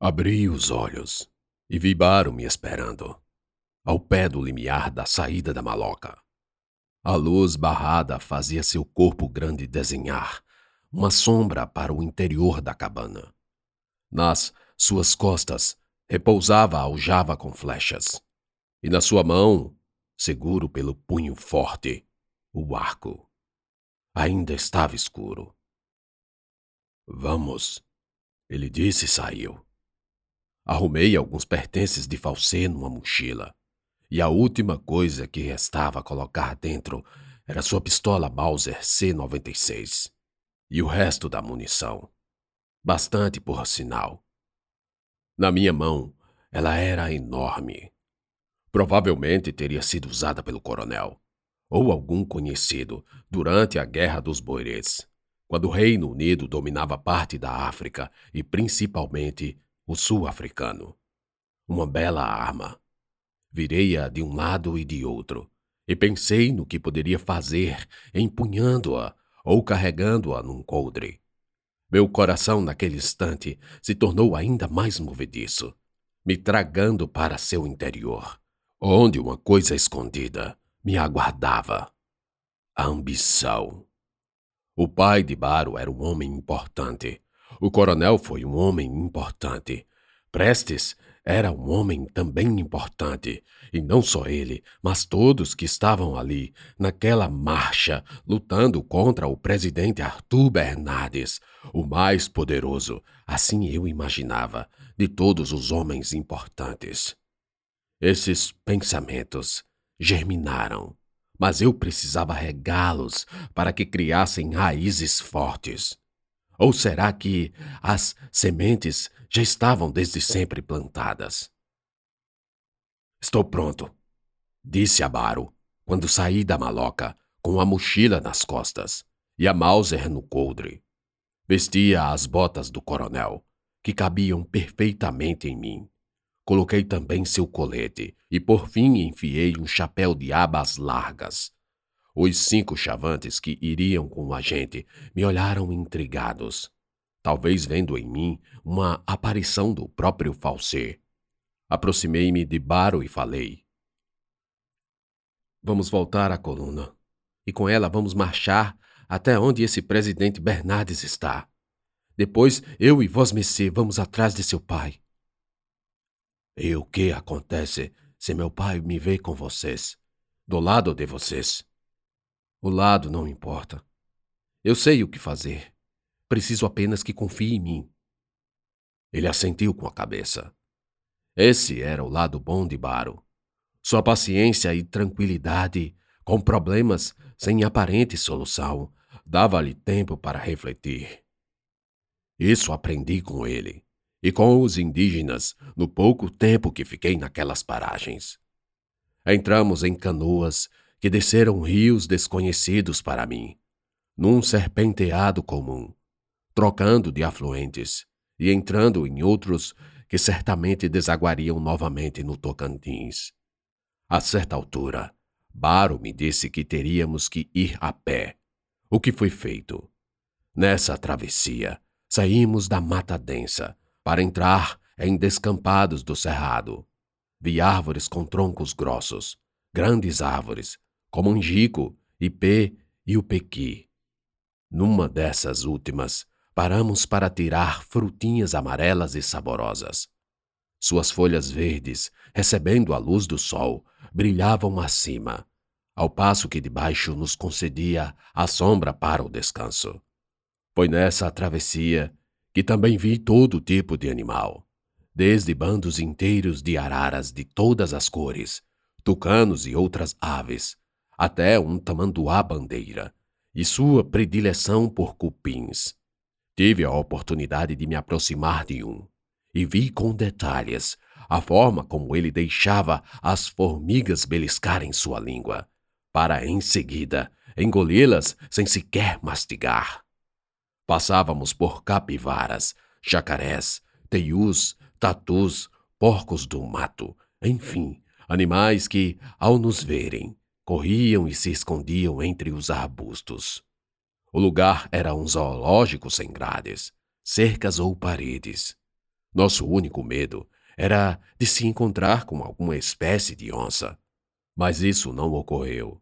Abri os olhos e vi Baro me esperando, ao pé do limiar da saída da maloca. A luz barrada fazia seu corpo grande desenhar uma sombra para o interior da cabana. Nas suas costas repousava a aljava com flechas, e na sua mão, seguro pelo punho forte, o arco. Ainda estava escuro. Vamos, ele disse e saiu. Arrumei alguns pertences de falsê numa mochila, e a última coisa que restava colocar dentro era sua pistola Mauser C96 e o resto da munição. Bastante, por sinal. Na minha mão, ela era enorme. Provavelmente teria sido usada pelo coronel ou algum conhecido durante a Guerra dos Boerês, quando o Reino Unido dominava parte da África e principalmente o sul-africano. Uma bela arma. Virei-a de um lado e de outro, e pensei no que poderia fazer empunhando-a ou carregando-a num coldre. Meu coração, naquele instante, se tornou ainda mais movediço, me tragando para seu interior, onde uma coisa escondida me aguardava: a ambição. O pai de Baro era um homem importante, o coronel foi um homem importante. Prestes era um homem também importante, e não só ele, mas todos que estavam ali, naquela marcha, lutando contra o presidente Arthur Bernardes, o mais poderoso, assim eu imaginava, de todos os homens importantes. Esses pensamentos germinaram, mas eu precisava regá-los para que criassem raízes fortes. Ou será que as sementes já estavam desde sempre plantadas? Estou pronto, disse Abaro, quando saí da maloca, com a mochila nas costas e a Mauser no coldre. Vestia as botas do coronel, que cabiam perfeitamente em mim. Coloquei também seu colete e por fim enfiei um chapéu de abas largas, os cinco chavantes que iriam com a gente me olharam intrigados, talvez vendo em mim uma aparição do próprio Falsê. Aproximei-me de Baro e falei: Vamos voltar à coluna, e com ela vamos marchar até onde esse presidente Bernardes está. Depois eu e vós, Messê, vamos atrás de seu pai. E o que acontece se meu pai me vê com vocês, do lado de vocês? O lado não importa. Eu sei o que fazer. Preciso apenas que confie em mim. Ele assentiu com a cabeça. Esse era o lado bom de Baro. Sua paciência e tranquilidade, com problemas sem aparente solução, dava-lhe tempo para refletir. Isso aprendi com ele e com os indígenas no pouco tempo que fiquei naquelas paragens. Entramos em canoas que desceram rios desconhecidos para mim, num serpenteado comum, trocando de afluentes e entrando em outros que certamente desaguariam novamente no Tocantins. A certa altura, Baro me disse que teríamos que ir a pé, o que foi feito. Nessa travessia, saímos da mata densa para entrar em descampados do cerrado. Vi árvores com troncos grossos, grandes árvores, como Angico, Ipê e o Pequi. Numa dessas últimas, paramos para tirar frutinhas amarelas e saborosas. Suas folhas verdes, recebendo a luz do sol, brilhavam acima, ao passo que debaixo nos concedia a sombra para o descanso. Foi nessa travessia que também vi todo tipo de animal, desde bandos inteiros de araras de todas as cores, tucanos e outras aves, até um tamanduá-bandeira, e sua predileção por cupins. Tive a oportunidade de me aproximar de um, e vi com detalhes a forma como ele deixava as formigas beliscarem sua língua, para em seguida engoli-las sem sequer mastigar. Passávamos por capivaras, jacarés, teius, tatus, porcos do mato, enfim, animais que, ao nos verem, corriam e se escondiam entre os arbustos. O lugar era um zoológico sem grades, cercas ou paredes. Nosso único medo era de se encontrar com alguma espécie de onça. Mas isso não ocorreu.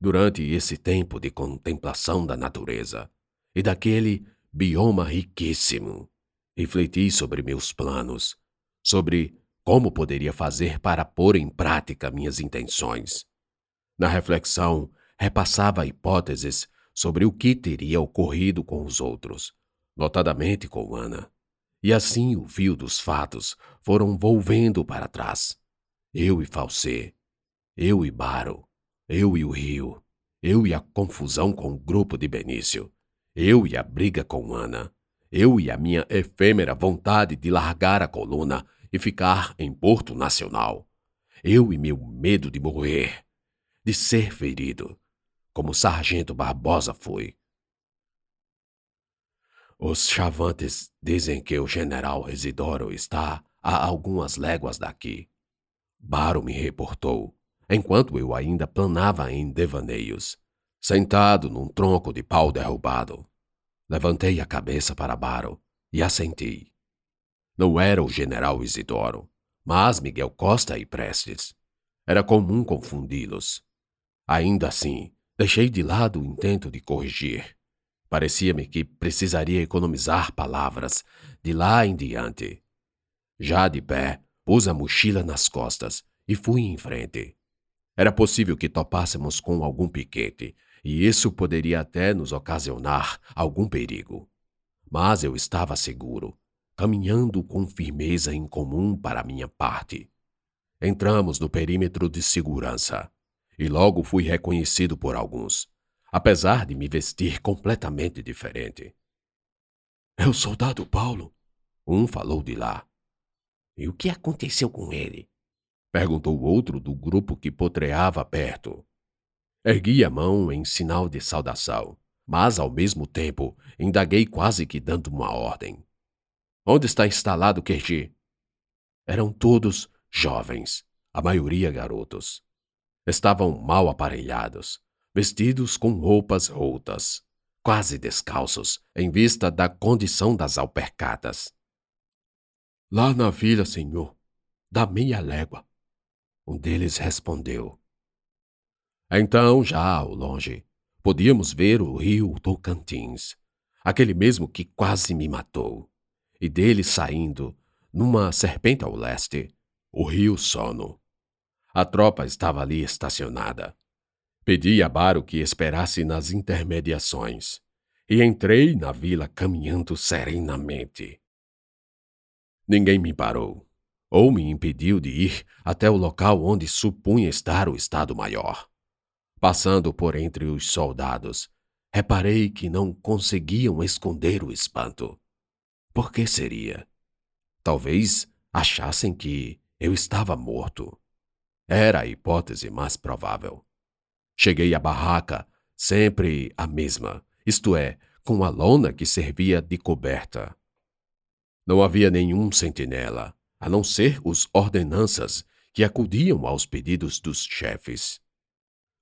Durante esse tempo de contemplação da natureza e daquele bioma riquíssimo, refleti sobre meus planos, sobre como poderia fazer para pôr em prática minhas intenções. Na reflexão, repassava hipóteses sobre o que teria ocorrido com os outros, notadamente com Ana. E assim o fio dos fatos foram volvendo para trás. Eu e Falsê, eu e Baro, eu e o Rio, eu e a confusão com o grupo de Benício, eu e a briga com Ana, eu e a minha efêmera vontade de largar a coluna e ficar em Porto Nacional, eu e meu medo de morrer, de ser ferido, como o Sargento Barbosa foi. Os chavantes dizem que o general Isidoro está a algumas léguas daqui. Baro me reportou, enquanto eu ainda planava em devaneios, sentado num tronco de pau derrubado. Levantei a cabeça para Baro e assenti. Não era o general Isidoro, mas Miguel Costa e Prestes. Era comum confundi-los. Ainda assim, deixei de lado o intento de corrigir. Parecia-me que precisaria economizar palavras de lá em diante. Já de pé, pus a mochila nas costas e fui em frente. Era possível que topássemos com algum piquete, e isso poderia até nos ocasionar algum perigo. Mas eu estava seguro, caminhando com firmeza incomum para minha parte. Entramos no perímetro de segurança, e logo fui reconhecido por alguns apesar de me vestir completamente diferente. É o soldado Paulo, um falou de lá. E o que aconteceu com ele? perguntou outro do grupo que potreava perto. Ergui a mão em sinal de saudação, mas ao mesmo tempo indaguei quase que dando uma ordem. Onde está instalado QG? Eram todos jovens, a maioria garotos. Estavam mal aparelhados, vestidos com roupas rotas, quase descalços, em vista da condição das alpercatas. Lá na vila, senhor, da meia légua. Um deles respondeu. Então, já ao longe, podíamos ver o rio Tocantins, aquele mesmo que quase me matou, e dele saindo, numa serpente ao leste, o rio Sono. A tropa estava ali estacionada, Pedi a Baro que esperasse nas intermediações e entrei na vila caminhando serenamente. Ninguém me parou ou me impediu de ir até o local onde supunha estar o Estado-Maior. Passando por entre os soldados, reparei que não conseguiam esconder o espanto. Por que seria? Talvez achassem que eu estava morto. Era a hipótese mais provável. Cheguei à barraca, sempre a mesma, isto é, com a lona que servia de coberta. Não havia nenhum sentinela, a não ser os ordenanças que acudiam aos pedidos dos chefes.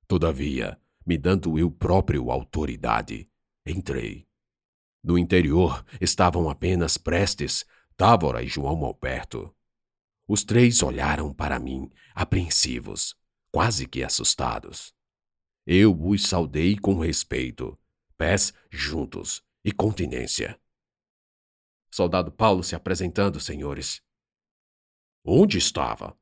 Todavia, me dando eu próprio autoridade, entrei. No interior estavam apenas Prestes, Távora e João Alberto. Os três olharam para mim, apreensivos, quase que assustados. Eu os saudei com respeito, pés juntos e continência. Soldado Paulo se apresentando, senhores. Onde estava?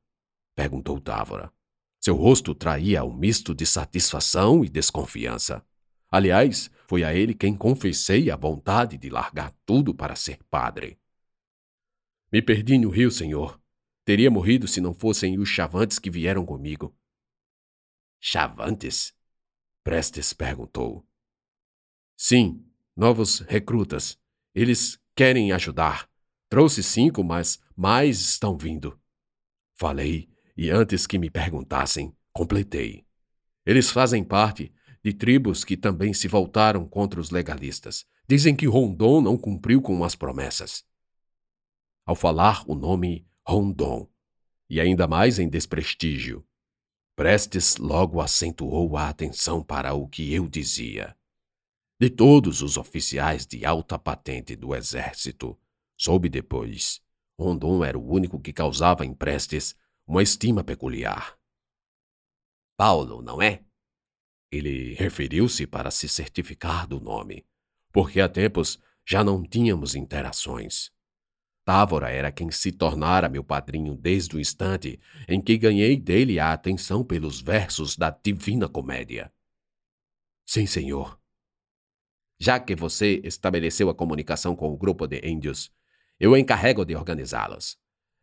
perguntou Távora. Seu rosto traía um misto de satisfação e desconfiança. Aliás, foi a ele quem confessei a vontade de largar tudo para ser padre. Me perdi no rio, senhor. Teria morrido se não fossem os chavantes que vieram comigo. Chavantes? Prestes perguntou. Sim, novos recrutas. Eles querem ajudar. Trouxe cinco, mas mais estão vindo. Falei, e antes que me perguntassem, completei. Eles fazem parte de tribos que também se voltaram contra os legalistas. Dizem que Rondon não cumpriu com as promessas. Ao falar o nome Rondon, e ainda mais em desprestígio, Prestes logo acentuou a atenção para o que eu dizia. De todos os oficiais de alta patente do exército, soube depois, Rondon era o único que causava em Prestes uma estima peculiar. Paulo, não é? Ele referiu-se para se certificar do nome, porque há tempos já não tínhamos interações. Távora era quem se tornara meu padrinho desde o instante em que ganhei dele a atenção pelos versos da Divina Comédia. Sim, senhor. Já que você estabeleceu a comunicação com o grupo de índios, eu encarrego de organizá-los.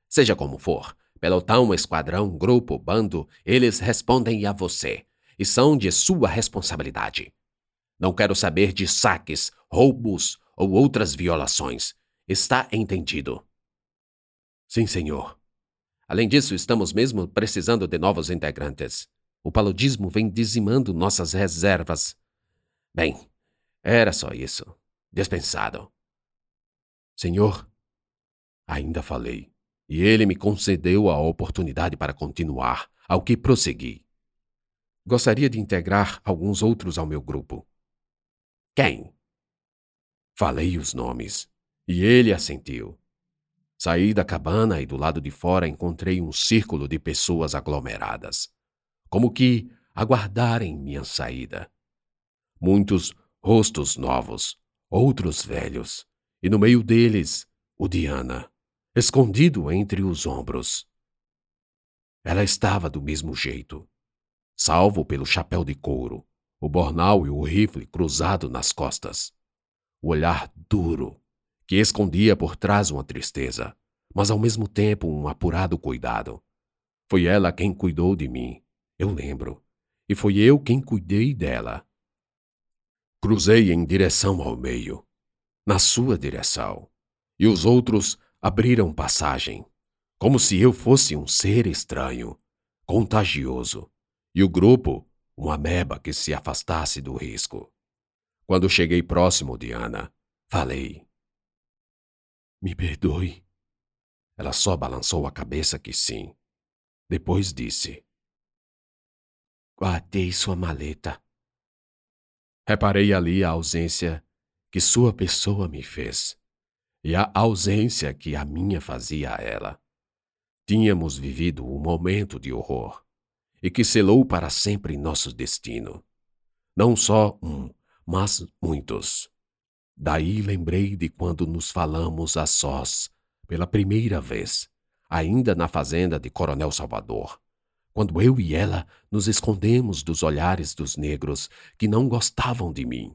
Seja como for, pelotão, esquadrão, grupo, bando, eles respondem a você e são de sua responsabilidade. Não quero saber de saques, roubos ou outras violações. Está entendido? Sim, senhor. Além disso, estamos mesmo precisando de novos integrantes. O paludismo vem dizimando nossas reservas. Bem, era só isso. Dispensado. Senhor, ainda falei, e ele me concedeu a oportunidade para continuar, ao que prossegui. Gostaria de integrar alguns outros ao meu grupo. Quem? Falei os nomes, e ele assentiu. Saí da cabana e do lado de fora encontrei um círculo de pessoas aglomeradas, como que aguardarem minha saída. Muitos rostos novos, outros velhos, e no meio deles, o Diana, escondido entre os ombros. Ela estava do mesmo jeito, salvo pelo chapéu de couro, o bornal e o rifle cruzado nas costas. O olhar duro, que escondia por trás uma tristeza, mas ao mesmo tempo um apurado cuidado. Foi ela quem cuidou de mim, eu lembro, e foi eu quem cuidei dela. Cruzei em direção ao meio, na sua direção, e os outros abriram passagem, como se eu fosse um ser estranho, contagioso, e o grupo, uma ameba que se afastasse do risco. Quando cheguei próximo de Ana, falei. Me perdoe. Ela só balançou a cabeça que sim. Depois disse: Guardei sua maleta. Reparei ali a ausência que sua pessoa me fez e a ausência que a minha fazia a ela. Tínhamos vivido um momento de horror e que selou para sempre nosso destino. Não só um, mas muitos. Daí lembrei de quando nos falamos a sós, pela primeira vez, ainda na fazenda de Coronel Salvador, quando eu e ela nos escondemos dos olhares dos negros que não gostavam de mim.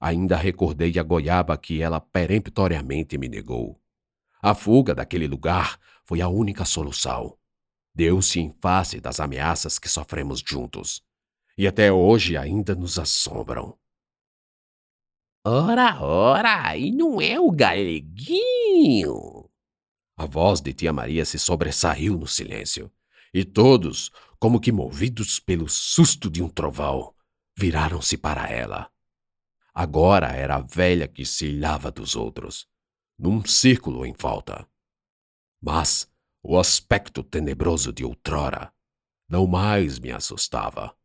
Ainda recordei a goiaba que ela peremptoriamente me negou. A fuga daquele lugar foi a única solução deu-se em face das ameaças que sofremos juntos, e até hoje ainda nos assombram. Ora, ora, e não é o galeguinho? A voz de tia Maria se sobressaiu no silêncio, e todos, como que movidos pelo susto de um trovão, viraram-se para ela. Agora era a velha que se ilhava dos outros, num círculo em volta. Mas o aspecto tenebroso de outrora não mais me assustava.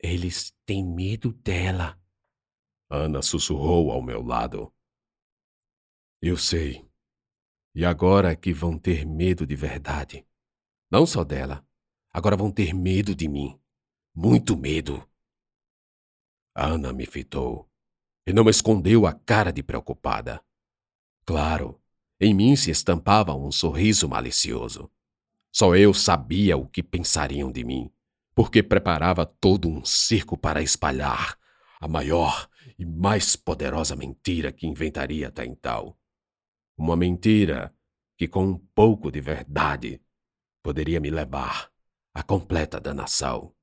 Eles têm medo dela. Ana sussurrou ao meu lado. Eu sei. E agora é que vão ter medo de verdade. Não só dela. Agora vão ter medo de mim. Muito medo. Ana me fitou e não escondeu a cara de preocupada. Claro, em mim se estampava um sorriso malicioso. Só eu sabia o que pensariam de mim, porque preparava todo um circo para espalhar a maior e mais poderosa mentira que inventaria até então. Uma mentira que, com um pouco de verdade, poderia me levar à completa danação.